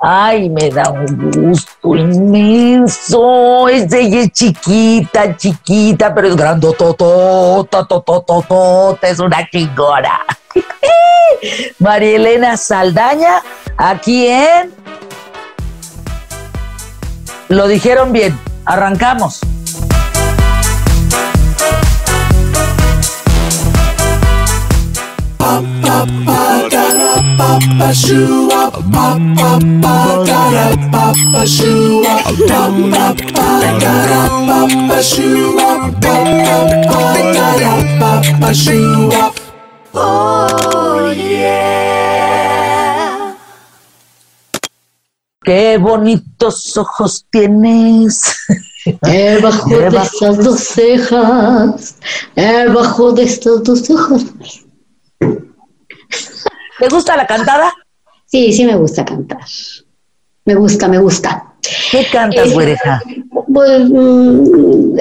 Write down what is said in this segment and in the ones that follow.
Ay, me da un gusto inmenso. Es ella es chiquita, chiquita, pero es grandototota, tototota, es una chingona. María Elena Saldaña, aquí en... Lo dijeron bien, arrancamos. Oh yeah. Qué bonitos ojos tienes. Debajo de esas dos cejas, debajo de estos dos ojos. ¿Te gusta la cantada? Sí, sí me gusta cantar. Me gusta, me gusta. ¿Qué cantas, Eh, güereja? Pues, mm,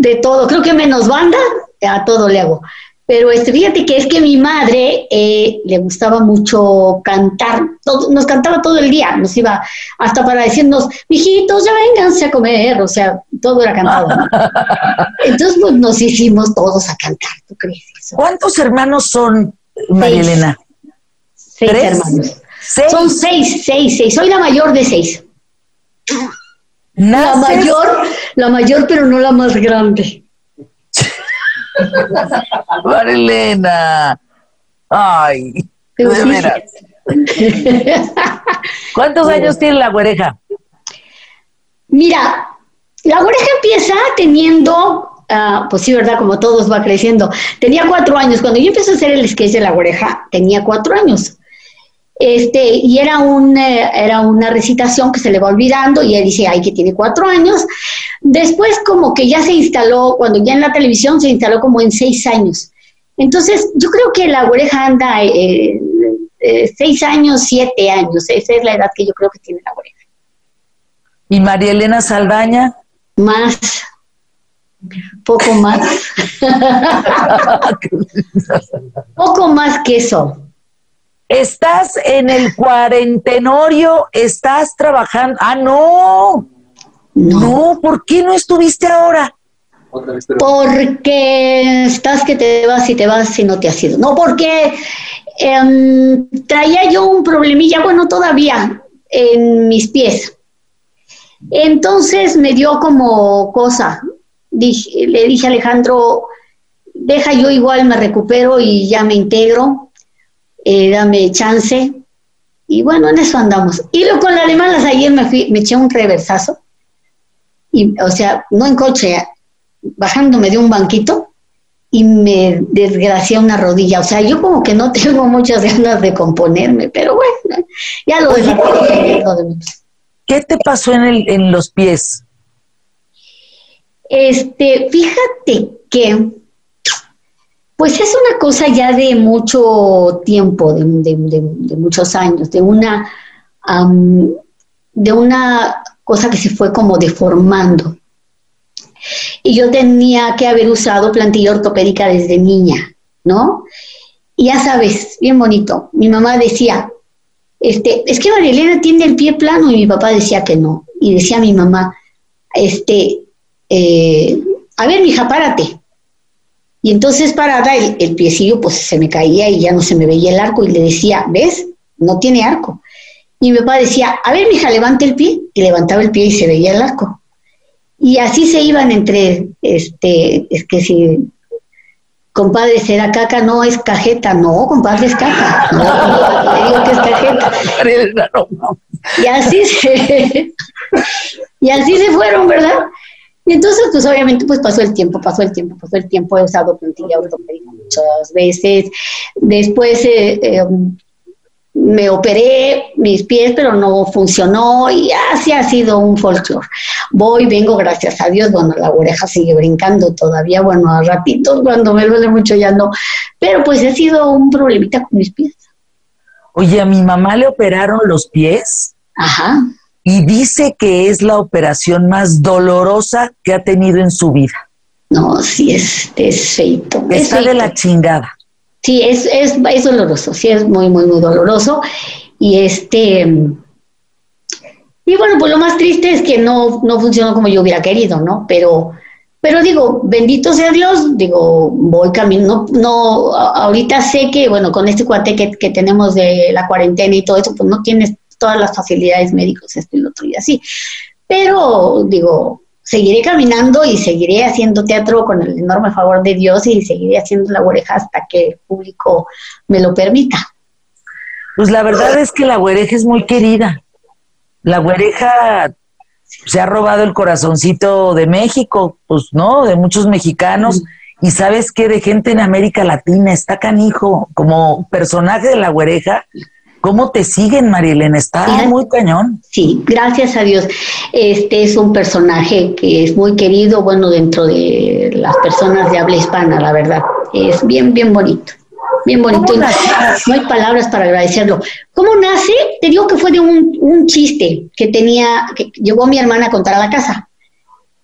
de, todo, creo que menos banda, a todo le hago. Pero este, fíjate que es que mi madre eh, le gustaba mucho cantar, todo- nos cantaba todo el día, nos iba hasta para decirnos, mijitos, ya vénganse a comer, o sea, todo era cantado. ¿no? Entonces, pues nos hicimos todos a cantar, ¿tú crees eso? ¿Cuántos hermanos son, María. Elena? Seis ¿Tres? hermanos. ¿Seis? Son seis, seis, seis. Soy la mayor de seis. La mayor, la mayor, pero no la más grande. Elena. Ay, Pero de sí, veras. ¿Cuántos años tiene la güereja? Mira, la oreja empieza teniendo, ah, pues sí, ¿verdad? Como todos va creciendo. Tenía cuatro años. Cuando yo empecé a hacer el sketch de la oreja, tenía cuatro años. Este, y era, un, eh, era una recitación que se le va olvidando y él dice, ay, que tiene cuatro años. Después como que ya se instaló, cuando ya en la televisión se instaló como en seis años. Entonces, yo creo que la oreja anda eh, eh, seis años, siete años. Esa es la edad que yo creo que tiene la oreja. ¿Y María Elena Saldaña? Más, poco más, poco más que eso. Estás en el cuarentenorio, estás trabajando. Ah, no. No, ¿por qué no estuviste ahora? porque estás que te vas y te vas y no te has ido. No, porque em, traía yo un problemilla, bueno, todavía en mis pies. Entonces me dio como cosa. Dije- le dije a Alejandro, deja yo igual me recupero y ya me integro, eh, dame chance. Y bueno, en eso andamos. Y luego con la de malas ayer me, fui, me eché un reversazo. Y, o sea, no en coche, bajándome de un banquito y me desgracié una rodilla. O sea, yo como que no tengo muchas ganas de componerme, pero bueno, ya lo dejé. ¿Qué te pasó en, el, en los pies? Este, fíjate que, pues es una cosa ya de mucho tiempo, de, muchos años, de una, am, de una cosa que se fue como deformando. Y yo tenía que haber usado plantilla ortopédica desde niña, ¿no? Y ya sabes, bien bonito. Mi mamá decía, este, es que María Elena tiene el pie plano y mi papá decía que no. Y decía mi mamá, este, eh, a ver, mija, párate. Y entonces parada, el, el piecillo pues se me caía y ya no se me veía el arco y le decía, ¿ves? No tiene arco. Y mi papá decía, a ver, mija, levante el pie. Y levantaba el pie y se veía el arco. Y así se iban entre, este, es que si, compadre, será caca, no es cajeta, no, compadre, es caca. No, le digo que es cajeta. Y así se, y así se fueron, ¿verdad? Y entonces, pues obviamente, pues pasó el tiempo, pasó el tiempo, pasó el tiempo. He usado plantilla ortopédica muchas veces. Después eh, eh, me operé mis pies, pero no funcionó y así ha sido un folclore. Voy, vengo, gracias a Dios. Bueno, la oreja sigue brincando todavía, bueno, a ratitos, cuando me duele mucho ya no. Pero pues ha sido un problemita con mis pies. Oye, a mi mamá le operaron los pies Ajá. Y dice que es la operación más dolorosa que ha tenido en su vida. No, sí, es, es feito. es Está de la chingada. Sí, es, es, es doloroso, sí, es muy, muy, muy doloroso. Y este, Y bueno, pues lo más triste es que no, no funcionó como yo hubiera querido, ¿no? Pero, pero digo, bendito sea Dios, digo, voy camino, no, no, ahorita sé que, bueno, con este cuate que, que tenemos de la cuarentena y todo eso, pues no tienes todas las facilidades médicos, esto y lo otro y así. Pero, digo, seguiré caminando y seguiré haciendo teatro con el enorme favor de Dios y seguiré haciendo la oreja hasta que el público me lo permita. Pues la verdad es que la güereja es muy querida. La güereja se ha robado el corazoncito de México, pues no, de muchos mexicanos. Y sabes qué, de gente en América Latina, está canijo, como personaje de la güereja, ¿Cómo te siguen, Marilena? Está muy cañón. Sí, gracias a Dios. Este es un personaje que es muy querido, bueno, dentro de las personas de habla hispana, la verdad. Es bien, bien bonito. Bien bonito. No hay palabras para agradecerlo. ¿Cómo nace? Te digo que fue de un, chiste que tenía, que llevó mi hermana a contar a la casa.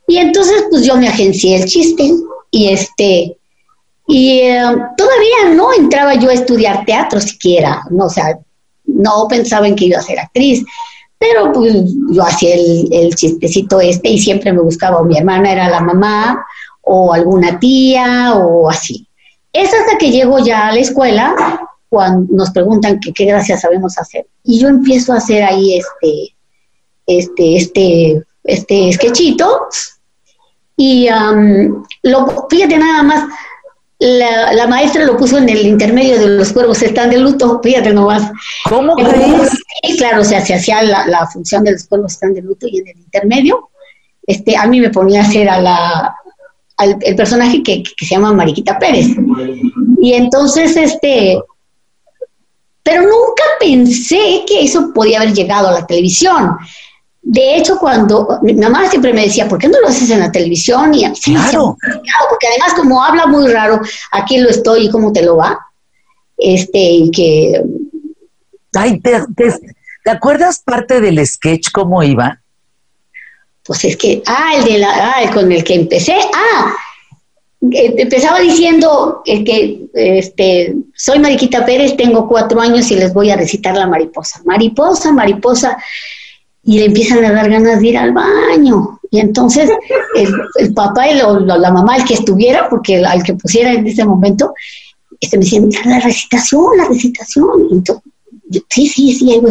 Y entonces, pues yo me agencié el chiste y este, y eh, todavía no entraba yo a estudiar teatro siquiera, no, o sea, no pensaba en que iba a ser actriz, pero pues yo hacía el, chistecito este y siempre me buscaba o mi hermana era la mamá o alguna tía o así. Es hasta que llego ya a la escuela cuando nos preguntan qué gracias sabemos hacer. Y yo empiezo a hacer ahí este, este, este, este sketchito. Y lo, fíjate nada más, la, maestra lo puso en el intermedio de los cuervos están de luto, fíjate nomás. ¿Cómo crees? Sí, claro, o sea, se hacía la, función de los cuervos están de luto y en el intermedio, este, a mí me ponía a hacer a la, al el personaje que, que, se llama Mariquita Pérez. Y entonces, este, pero nunca pensé que eso podía haber llegado a la televisión. De hecho, cuando mi mamá siempre me decía, ¿por qué no lo haces en la televisión? Y a mí claro. porque además como habla muy raro, aquí lo estoy y cómo te lo va. Este, y que... Ay, ¿te, te, acuerdas parte del sketch cómo iba? Pues es que, ah, el de la, ah, con el que empecé, ah, eh, empezaba diciendo el que este, soy Mariquita Pérez, tengo cuatro años y les voy a recitar la mariposa. Mariposa, mariposa y le empiezan a dar ganas de ir al baño. Y entonces el, papá y la mamá, el que estuviera, porque al que pusiera en ese momento, este, me decían, la recitación, la recitación. Y entonces, sí, sí, sí, ahí,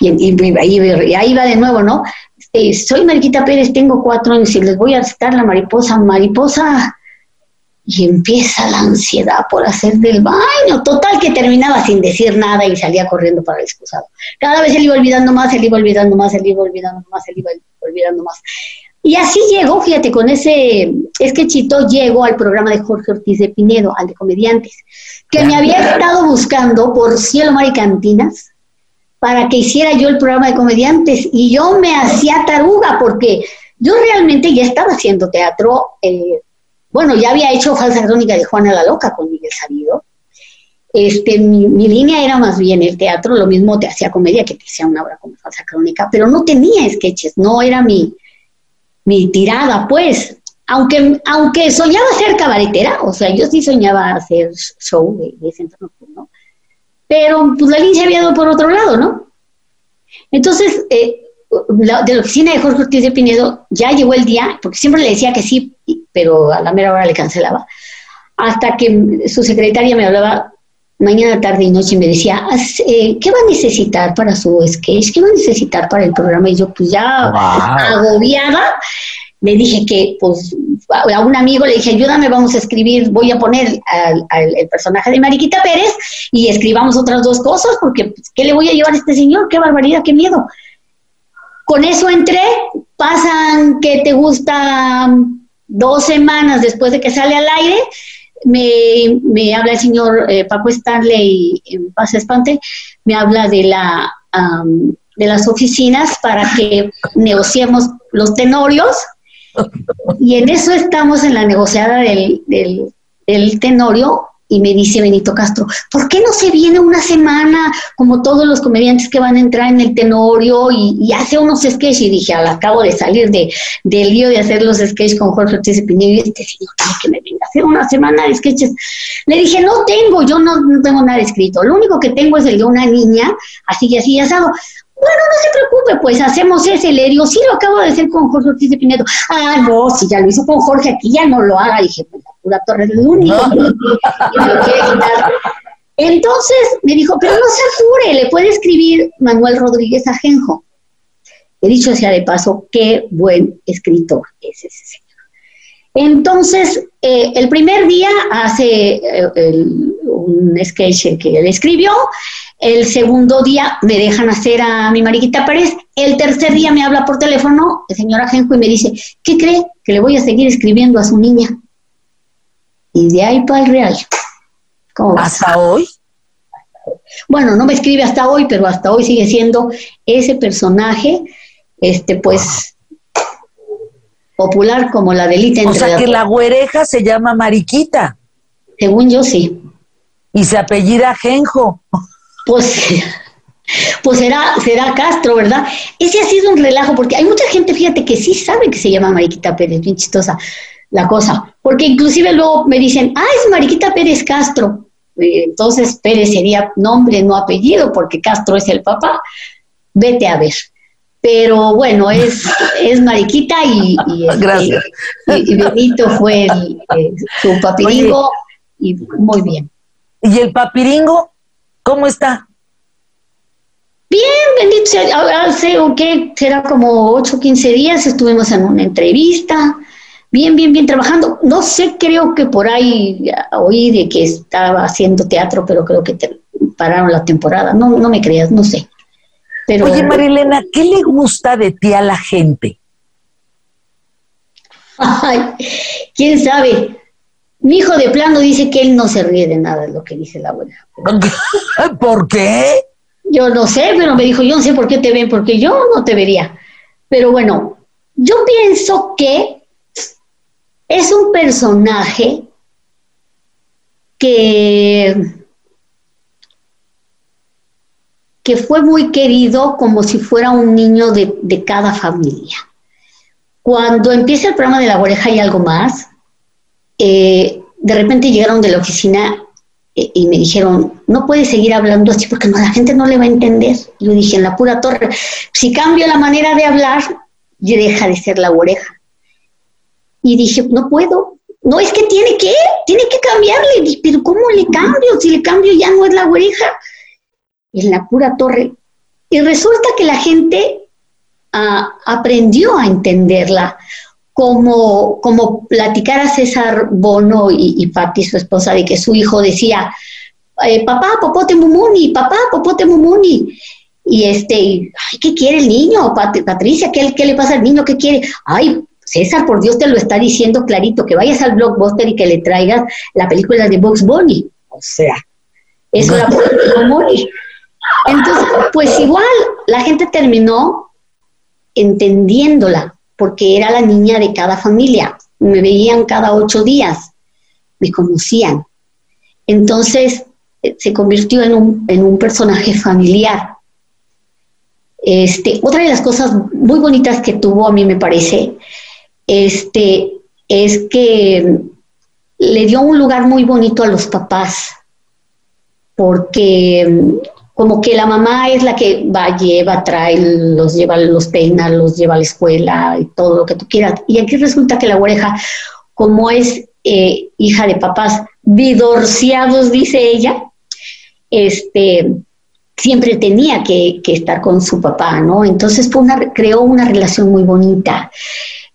y, y, ahí va de nuevo, ¿no? Este, soy Mariquita Pérez, tengo cuatro años y les voy a recitar la mariposa. Mariposa, y empieza la ansiedad por hacer del baño. Total que terminaba sin decir nada y salía corriendo para el excusado. Cada vez se le iba olvidando más, se le iba olvidando más, se le iba olvidando más, se le iba olvidando más. Y así llegó, fíjate, con ese sketchito llego al programa de Jorge Ortiz de Pinedo, al de comediantes, que me había estado buscando por cielo, mar y cantinas para que hiciera yo el programa de comediantes. Y yo me hacía taruga porque yo realmente ya estaba haciendo teatro. Eh, bueno, ya había hecho Falsa Crónica de Juana la Loca con Miguel Sabido. Este, mi, línea era más bien el teatro, lo mismo te hacía comedia que te hacía una obra como Falsa Crónica, pero no tenía sketches, no era mi, mi tirada, pues. Aunque, aunque soñaba ser cabaretera, o sea, yo sí soñaba hacer show de, de centro nocturno, pero pues la línea se había dado por otro lado, ¿no? Entonces, eh, de la oficina de Jorge Ortiz de Pinedo ya llegó el día, porque siempre le decía que sí, pero a la mera hora le cancelaba, hasta que su secretaria me hablaba mañana, tarde y noche y me decía, eh, ¿qué va a necesitar para su sketch? ¿Qué va a necesitar para el programa? Y yo pues ya agobiada, le dije que pues a un amigo le dije, ayúdame, vamos a escribir, voy a poner al, el personaje de Mariquita Pérez y escribamos otras dos cosas, porque pues, ¿qué le voy a llevar a este señor? ¡Qué barbaridad, qué miedo! Con eso entré, pasan que te gusta dos semanas después de que sale al aire, me, habla el señor eh, Paco Stanley, en Paz Espante, me habla de, la, de las oficinas para que negociemos los tenorios. Y en eso estamos en la negociada del, del, del tenorio y me dice Benito Castro, ¿por qué no se viene una semana como todos los comediantes que van a entrar en el Tenorio y, hace unos sketches? Y dije, al acabo de salir de, del lío de hacer los sketches con Jorge Ortiz Pinedo y este señor tiene que me venga a hacer una semana de sketches. Le dije, no tengo, yo no, tengo nada escrito, lo único que tengo es el de una niña, así y así asado. Bueno, no se preocupe, pues hacemos ese. Le digo, sí, lo acabo de hacer con Jorge Ortiz de Pinedo. Ah, no, si ya lo hizo con Jorge, aquí ya no lo haga. Dije, pues la pura torre del único. Entonces me dijo, pero no se apure, le puede escribir Manuel Rodríguez Ajenjo. He dicho sea de paso, qué buen escritor es ese señor. Entonces, eh, el primer día hace eh, un sketch que él escribió, el segundo día me dejan hacer a mi Mariquita Pérez, el tercer día me habla por teléfono el señor Ajenjo y me dice, ¿qué cree? Que le voy a seguir escribiendo a su niña. Y de ahí para el real. ¿Hasta hoy? Bueno, no me escribe hasta hoy, pero hasta hoy sigue siendo ese personaje, este, pues, popular como la delita. O sea que la güereja se llama Mariquita. Según yo, sí. Y se apellida Genjo. Pues, pues será, será Castro, ¿verdad? Ese ha sido un relajo, porque hay mucha gente, fíjate, que sí sabe que se llama Mariquita Pérez, bien chistosa la cosa. Porque inclusive luego me dicen, ah, es Mariquita Pérez Castro. Entonces Pérez sería nombre, no apellido, porque Castro es el papá. Vete a ver. Pero bueno, es, es Mariquita y, y, este, Benito fue el, su papiringo y muy bien. ¿Y el papiringo cómo está? Bien, bendito hace, ¿qué? Será como 8 o 15 días estuvimos en una entrevista, bien, bien, bien trabajando. No sé, creo que por ahí oí de que estaba haciendo teatro, pero creo que pararon la temporada. No, no me creas, no sé. Pero, Oye, Marilena, ¿qué le gusta de ti a la gente? Ay, quién sabe. Mi hijo de plano dice que él no se ríe de nada de lo que dice la abuela. ¿Por qué? Yo no sé, pero me dijo, yo no sé por qué te ven, porque yo no te vería. Pero bueno, yo pienso que es un personaje que, que fue muy querido como si fuera un niño de, cada familia. Cuando empieza el programa de la oreja y algo más, eh, de repente llegaron de la oficina eh, y me dijeron, no puedes seguir hablando así porque la gente no le va a entender. Yo dije, en la pura torre, si cambio la manera de hablar, deja de ser la oreja. Y dije, no puedo. No, es que tiene que, tiene que cambiarle. pero ¿cómo le cambio? Si le cambio ya no es la oreja. En la pura torre. Y resulta que la gente ah, aprendió a entenderla. Como, como platicar a César Bono y, y Patti, su esposa, de que su hijo decía, eh, papá, popote mumuni, papá, popote mumuni. Y este, ay, ¿qué quiere el niño? Patricia, ¿qué, ¿qué le pasa al niño? ¿Qué quiere? Ay, César, por Dios te lo está diciendo clarito, que vayas al blockbuster y que le traigas la película de Box Bunny. O sea, eso era Bunny. Entonces, pues igual, la gente terminó entendiéndola, porque era la niña de cada familia. Me veían cada ocho días, me conocían. Entonces, eh, se convirtió en un, en un personaje familiar. Este, otra de las cosas muy bonitas que tuvo, a mí me parece, este, es que le dio un lugar muy bonito a los papás, porque como que la mamá es la que va, lleva, trae, los lleva, los peina, los lleva a la escuela y todo lo que tú quieras. Y aquí resulta que la oreja, como es eh, hija de papás divorciados, dice ella, este, siempre tenía que, estar con su papá, ¿no? Entonces creó una relación muy bonita.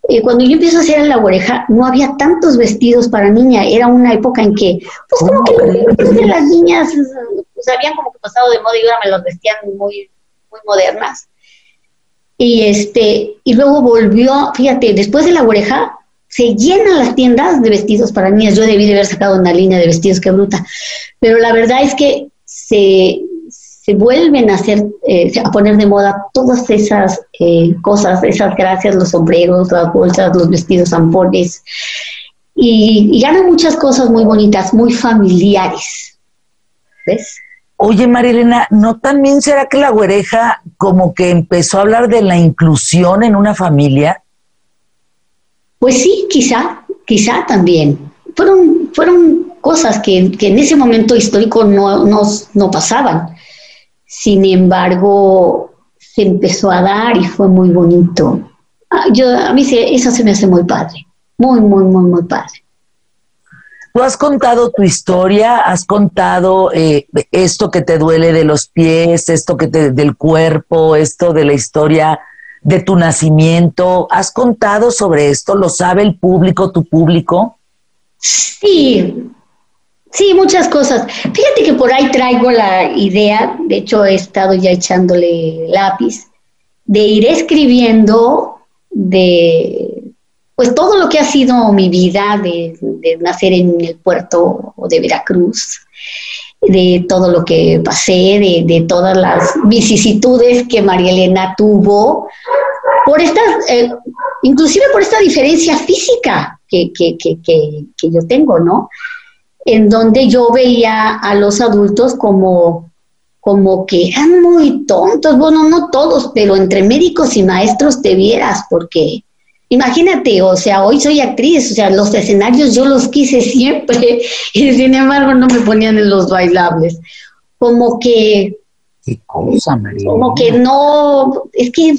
Eh, cuando yo empiezo a hacer la oreja, no había tantos vestidos para niña. Era una época en que, pues como que las niñas pues, habían como que pasado de moda y ahora me las vestían muy, muy modernas. Y este, y luego volvió, fíjate, después de la oreja, se llenan las tiendas de vestidos para niñas. Yo debí de haber sacado una línea de vestidos, qué bruta. Pero la verdad es que se, vuelven a hacer, eh, a poner de moda todas esas eh, cosas, esas gracias, los sombreros, las bolsas, los vestidos zampones, y ganan muchas cosas muy bonitas, muy familiares. ¿Ves? Oye, Marilena, ¿no también será que la güereja como que empezó a hablar de la inclusión en una familia? Pues sí, quizá, quizá también. Fueron, fueron cosas que, que en ese momento histórico no, no, pasaban. Sin embargo, se empezó a dar y fue muy bonito. Ah, yo, a mí eso se me hace muy padre, muy, muy, muy, muy padre. Tú has contado tu historia, has contado eh, esto que te duele de los pies, esto que te del cuerpo, esto de la historia de tu nacimiento. ¿Has contado sobre esto? ¿Lo sabe el público, tu público? Sí, sí, muchas cosas. Fíjate que por ahí traigo la idea, de hecho he estado ya echándole lápiz, de ir escribiendo de pues todo lo que ha sido mi vida de, nacer en el puerto de Veracruz, de todo lo que pasé, de, de todas las vicisitudes que María Elena tuvo, por esta, eh, inclusive por esta diferencia física que, que, que, que, yo tengo, ¿no? En donde yo veía a los adultos como, como que eran muy tontos, bueno, no todos, pero entre médicos y maestros te vieras, porque Imagínate, o sea, hoy soy actriz, o sea, los escenarios yo los quise siempre y sin embargo no me ponían en los bailables. Como que... ¿Qué cosa, María? Como que no, es que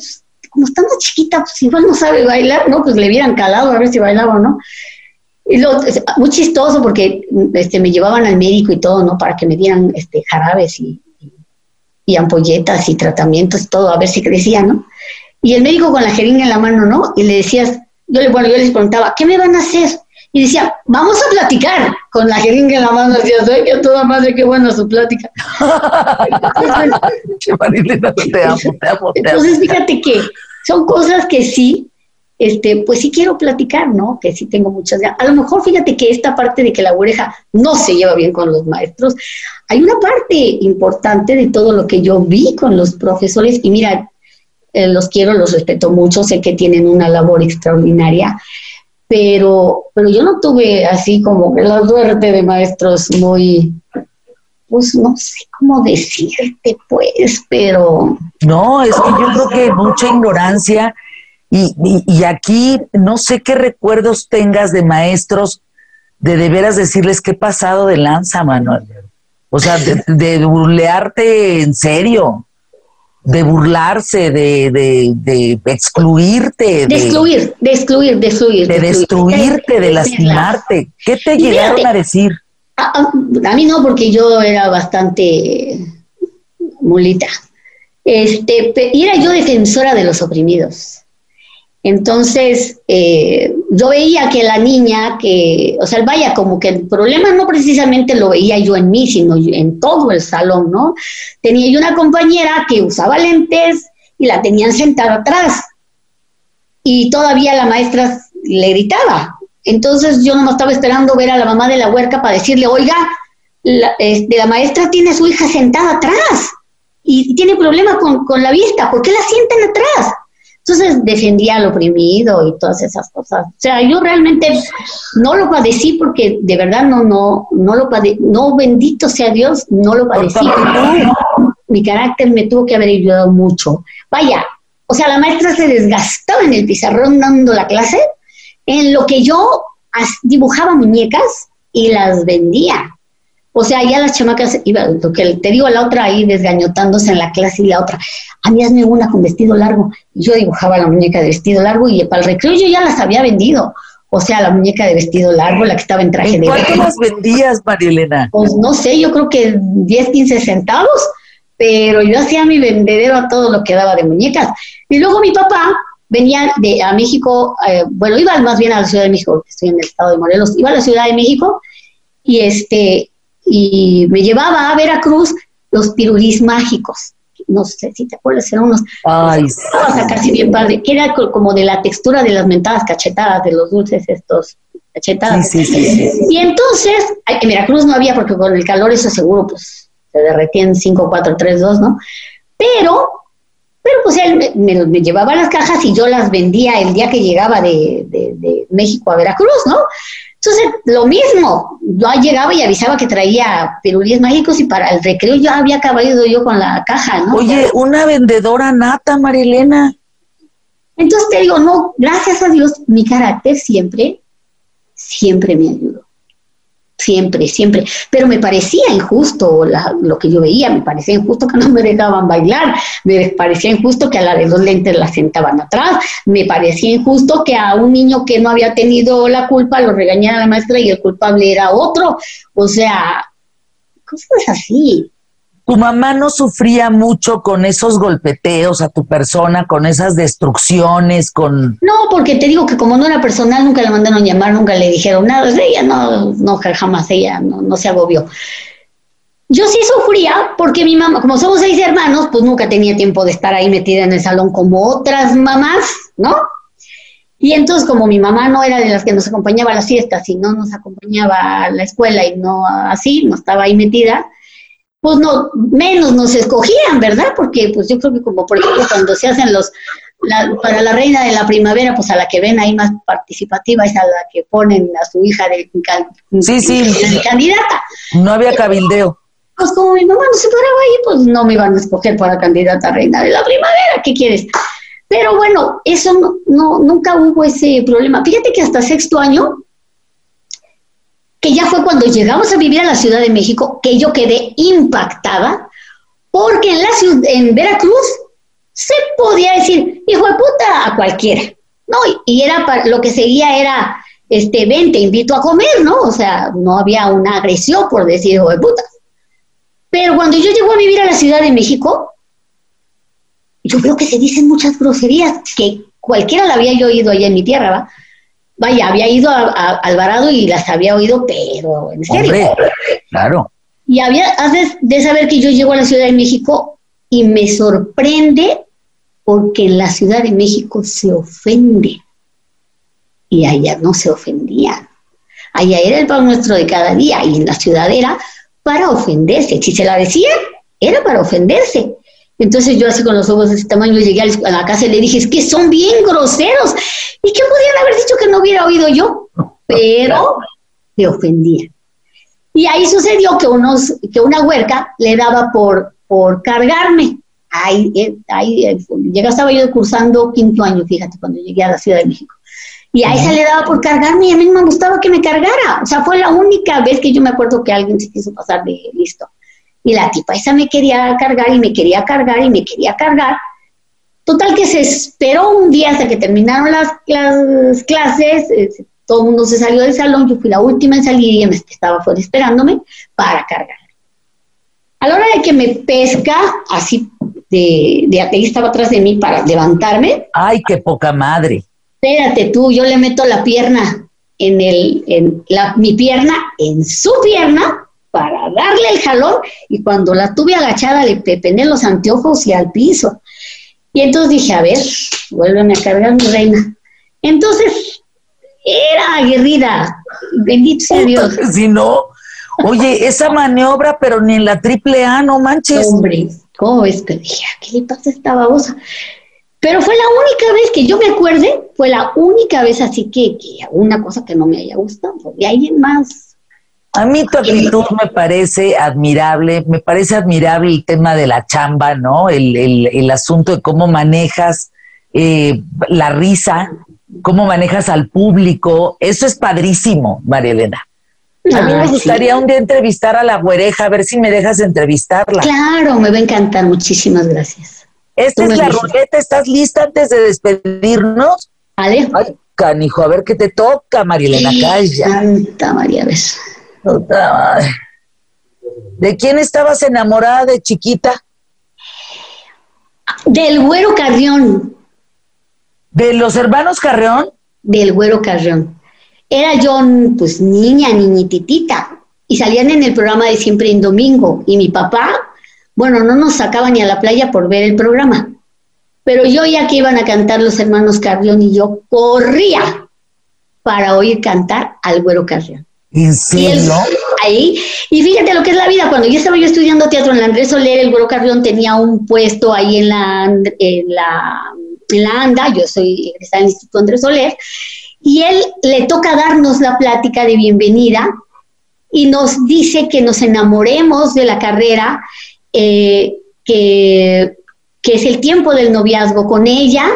como está más chiquita, pues igual no sabe bailar, ¿no? Pues le hubieran calado a ver si bailaba o no. Y lo, muy chistoso porque este, me llevaban al médico y todo, ¿no? Para que me dieran este, jarabes y, y ampolletas y tratamientos y todo, a ver si crecía, ¿no? Y el médico con la jeringa en la mano, ¿no? Y le decías, yo, le, bueno, yo les preguntaba, ¿qué me van a hacer? Y decía, vamos a platicar con la jeringa en la mano. Decía, soy que toda madre, qué buena su plática. Entonces, fíjate que son cosas que sí, este, pues sí quiero platicar, ¿no? Que sí tengo muchas ganas. A lo mejor fíjate que esta parte de que la oreja no se lleva bien con los maestros, hay una parte importante de todo lo que yo vi con los profesores y mira, eh, los quiero, los respeto mucho, sé que tienen una labor extraordinaria, pero, pero yo no tuve así como la suerte de maestros muy, pues no sé cómo decirte, pues, pero... No, es que yo creo que mucha ignorancia y, y, aquí no sé qué recuerdos tengas de maestros de de veras decirles qué pasado de lanza, Manuel. O sea, de, de burlearte en serio de burlarse, de, de, de excluirte. De, excluir, de excluir, de excluir. De, destruirte, de lastimarte. ¿Qué te llegaron a decir? A, a, mí no, porque yo era bastante mulita. Este, era yo defensora de los oprimidos. Entonces, eh, yo veía que la niña, que, o sea, vaya, como que el problema no precisamente lo veía yo en mí, sino en todo el salón, ¿no? Tenía yo una compañera que usaba lentes y la tenían sentada atrás. Y todavía la maestra le gritaba. Entonces yo no estaba esperando ver a la mamá de la huerca para decirle, oiga, la, este, la maestra tiene a su hija sentada atrás y tiene problemas con, con la vista, ¿por qué la sienten atrás? Entonces defendía al oprimido y todas esas cosas. O sea, yo realmente no lo padecí porque de verdad no, no, no lo padecí, no bendito sea Dios, no lo padecí. Mi carácter me tuvo que haber ayudado mucho. Vaya, o sea, la maestra se desgastaba en el pizarrón dando la clase, en lo que yo dibujaba muñecas y las vendía. O sea, ya las chamacas, iba, lo que te digo, la otra ahí desgañotándose en la clase y la otra, a mí hazme una con vestido largo. Yo dibujaba la muñeca de vestido largo y para el recreo yo ya las había vendido. O sea, la muñeca de vestido largo, la que estaba en traje de ¿Cuánto las vendías, Marielena? Pues no sé, yo creo que 10, 15 centavos, pero yo hacía mi vendedero a todo lo que daba de muñecas. Y luego mi papá venía de, a México, eh, bueno, iba más bien a la Ciudad de México, porque estoy en el estado de Morelos, iba a la Ciudad de México y este y me llevaba a Veracruz los pirulis mágicos. No sé si te acuerdas, eran unos. Ay, casi bien padre, que era como de la textura de las mentadas cachetadas, de los dulces estos cachetadas. Sí, sí, sí, Y entonces, en Veracruz no había, porque con el calor eso seguro, pues se derretían 5, 4, 3, 2, ¿no? Pero, pero pues él me, me, llevaba las cajas y yo las vendía el día que llegaba de, de, de México a Veracruz, ¿no? Entonces, lo mismo, yo llegaba y avisaba que traía pirulíes mágicos y para el recreo ya había acabado yo con la caja, ¿no? Oye, una vendedora nata, Marilena. Entonces te digo, no, gracias a Dios, mi carácter siempre, siempre me ayudó. Siempre, siempre. Pero me parecía injusto lo que yo veía, me parecía injusto que no me dejaban bailar, me parecía injusto que a la de los lentes la sentaban atrás, me parecía injusto que a un niño que no había tenido la culpa lo regañara la maestra y el culpable era otro. O sea, cosas así tu mamá no sufría mucho con esos golpeteos a tu persona, con esas destrucciones, con... No, porque te digo que como no era personal, nunca la mandaron llamar, nunca le dijeron nada. Ella no, no jamás, ella no, no se agobió. Yo sí sufría porque mi mamá, como somos seis hermanos, pues nunca tenía tiempo de estar ahí metida en el salón como otras mamás, ¿no? Y entonces como mi mamá no era de las que nos acompañaba a las fiestas y no nos acompañaba a la escuela y no así, no estaba ahí metida, pues no, menos nos escogían, ¿verdad? Porque pues yo creo que como por ejemplo cuando se hacen los, para la reina de la primavera, pues a la que ven ahí más participativa es a la que ponen a su hija de, sí, sí. candidata. No había cabildeo. Pues como mi mamá no se paraba ahí, pues no me iban a escoger para candidata reina de la primavera, ¿qué quieres? Pero bueno, eso no, no, nunca hubo ese problema. Fíjate que hasta sexto año que ya fue cuando llegamos a vivir a la Ciudad de México, que yo quedé impactada, porque en, la ciudad, en Veracruz se podía decir, hijo de puta, a cualquiera, ¿no? Y era para, lo que seguía era, este, ven, te invito a comer, ¿no? O sea, no había una agresión por decir hijo de puta. Pero cuando yo llego a vivir a la Ciudad de México, yo veo que se dicen muchas groserías, que cualquiera la había yo oído allá en mi tierra, ¿va? Vaya, había ido a, Alvarado y las había oído, pero en serio. claro. Y había, haces de saber que yo llego a la Ciudad de México y me sorprende porque en la Ciudad de México se ofende. Y allá no se ofendía. Allá era el pan nuestro de cada día y en la ciudad era para ofenderse. Si se la decían, era para ofenderse. Entonces yo así con los ojos de ese tamaño llegué a la casa y le dije, es que son bien groseros. ¿Y qué podían haber dicho que no hubiera oído yo? Pero me ofendía. Y ahí sucedió que, unos, que una huerca le daba por, por cargarme. Ahí, eh, ahí eh, ya estaba yo cursando quinto año, fíjate, cuando llegué a la Ciudad de México. Y ahí se le daba por cargarme y a mí me gustaba que me cargara. O sea, fue la única vez que yo me acuerdo que alguien se quiso pasar de listo. Y la tipa esa me quería cargar y me quería cargar y me quería cargar. Total que se esperó un día hasta que terminaron las, clases, eh, todo el mundo se salió del salón, yo fui la última en salir y ella estaba fuera esperándome para cargar. A la hora de que me pesca, así de, de ahí estaba atrás de mí para levantarme. Ay, qué poca madre. Espérate tú, yo le meto la pierna en el, en la, mi pierna en su pierna para darle el jalón y cuando la tuve agachada le pepené los anteojos y al piso. Y entonces dije, a ver, vuélveme a cargar mi reina. Entonces, era aguerrida, bendito sea Dios. Si no, oye, esa maniobra, pero ni en la triple A, no manches. Hombre, ¿cómo es que dije, ¿qué le pasa a esta babosa? Pero fue la única vez que yo me acuerde, fue la única vez así que, que una cosa que no me haya gustado. Y alguien más a mí tu actitud me parece admirable, me parece admirable el tema de la chamba, ¿no? El, el, asunto de cómo manejas eh, la risa, cómo manejas al público, eso es padrísimo, María Elena. A mí me gustaría un día entrevistar a la güereja, a ver si me dejas entrevistarla. Claro, me va a encantar, muchísimas gracias. Esta es la ruleta, ¿estás lista antes de despedirnos? Vale. Ay, canijo, a ver qué te toca, María Elena, calla. Santa María, ves. ¿De quién estabas enamorada de chiquita? Del güero Carrión. ¿De los hermanos Carrión? Del güero Carrión. Era yo, pues, niña, niñititita. Y salían en el programa de Siempre en Domingo. Y mi papá, bueno, no nos sacaba ni a la playa por ver el programa. Pero yo ya que iban a cantar los hermanos Carrión y yo corría para oír cantar al güero Carrión. ¿En serio? ahí. Y fíjate lo que es la vida. Cuando yo estaba yo estudiando teatro en la Andrés Soler, el Güero Carrión tenía un puesto ahí en la, en la, en la ANDA. Yo soy egresada del Instituto Andrés Soler. Y él le toca darnos la plática de bienvenida y nos dice que nos enamoremos de la carrera, eh, que, que es el tiempo del noviazgo con ella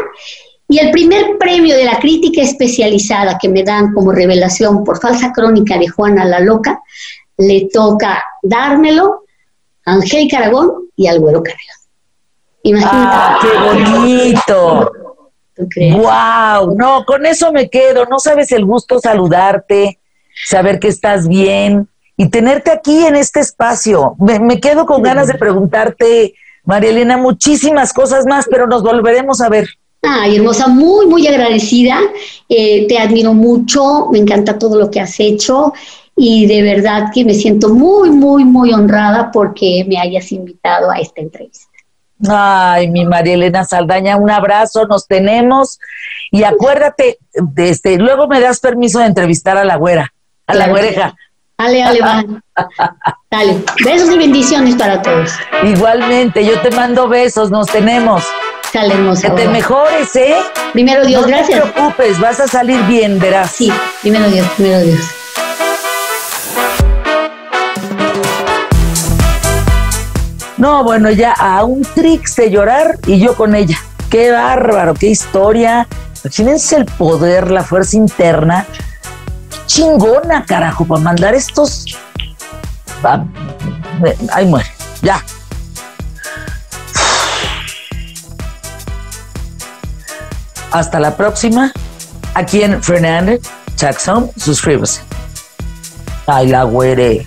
Y el primer premio de la crítica especializada que me dan como revelación por falsa crónica de Juana la Loca, le toca dármelo a Angélica Aragón y al Güero Carrera. Imagínate. Ah, ¡Qué bonito! ¿Tú crees? ¡Wow! No, con eso me quedo. No sabes el gusto saludarte, saber que estás bien y tenerte aquí en este espacio. Me, quedo con ganas de preguntarte, María Elena, muchísimas cosas más, pero nos volveremos a ver. Ay, hermosa, muy, muy agradecida. Eh, te admiro mucho, me encanta todo lo que has hecho y de verdad que me siento muy, muy, muy honrada porque me hayas invitado a esta entrevista. Ay, mi María Elena Saldaña, un abrazo, nos tenemos y acuérdate, de este, luego me das permiso de entrevistar a la güera, a la güereja. Ale, ale, va. Dale, besos y bendiciones para todos. Igualmente, yo te mando besos, nos tenemos. Que te mejores, ¿eh? Primero Dios, gracias. No te preocupes, vas a salir bien, verás. Sí, primero Dios, primero Dios. No, bueno, ya a un trix de llorar y yo con ella. Qué bárbaro, qué historia. Imagínense el poder, la fuerza interna. Chingona, carajo, para mandar estos. Ahí muere, ya. Hasta la próxima. Aquí en Fernández Jackson, suscríbase. Ay, la güere.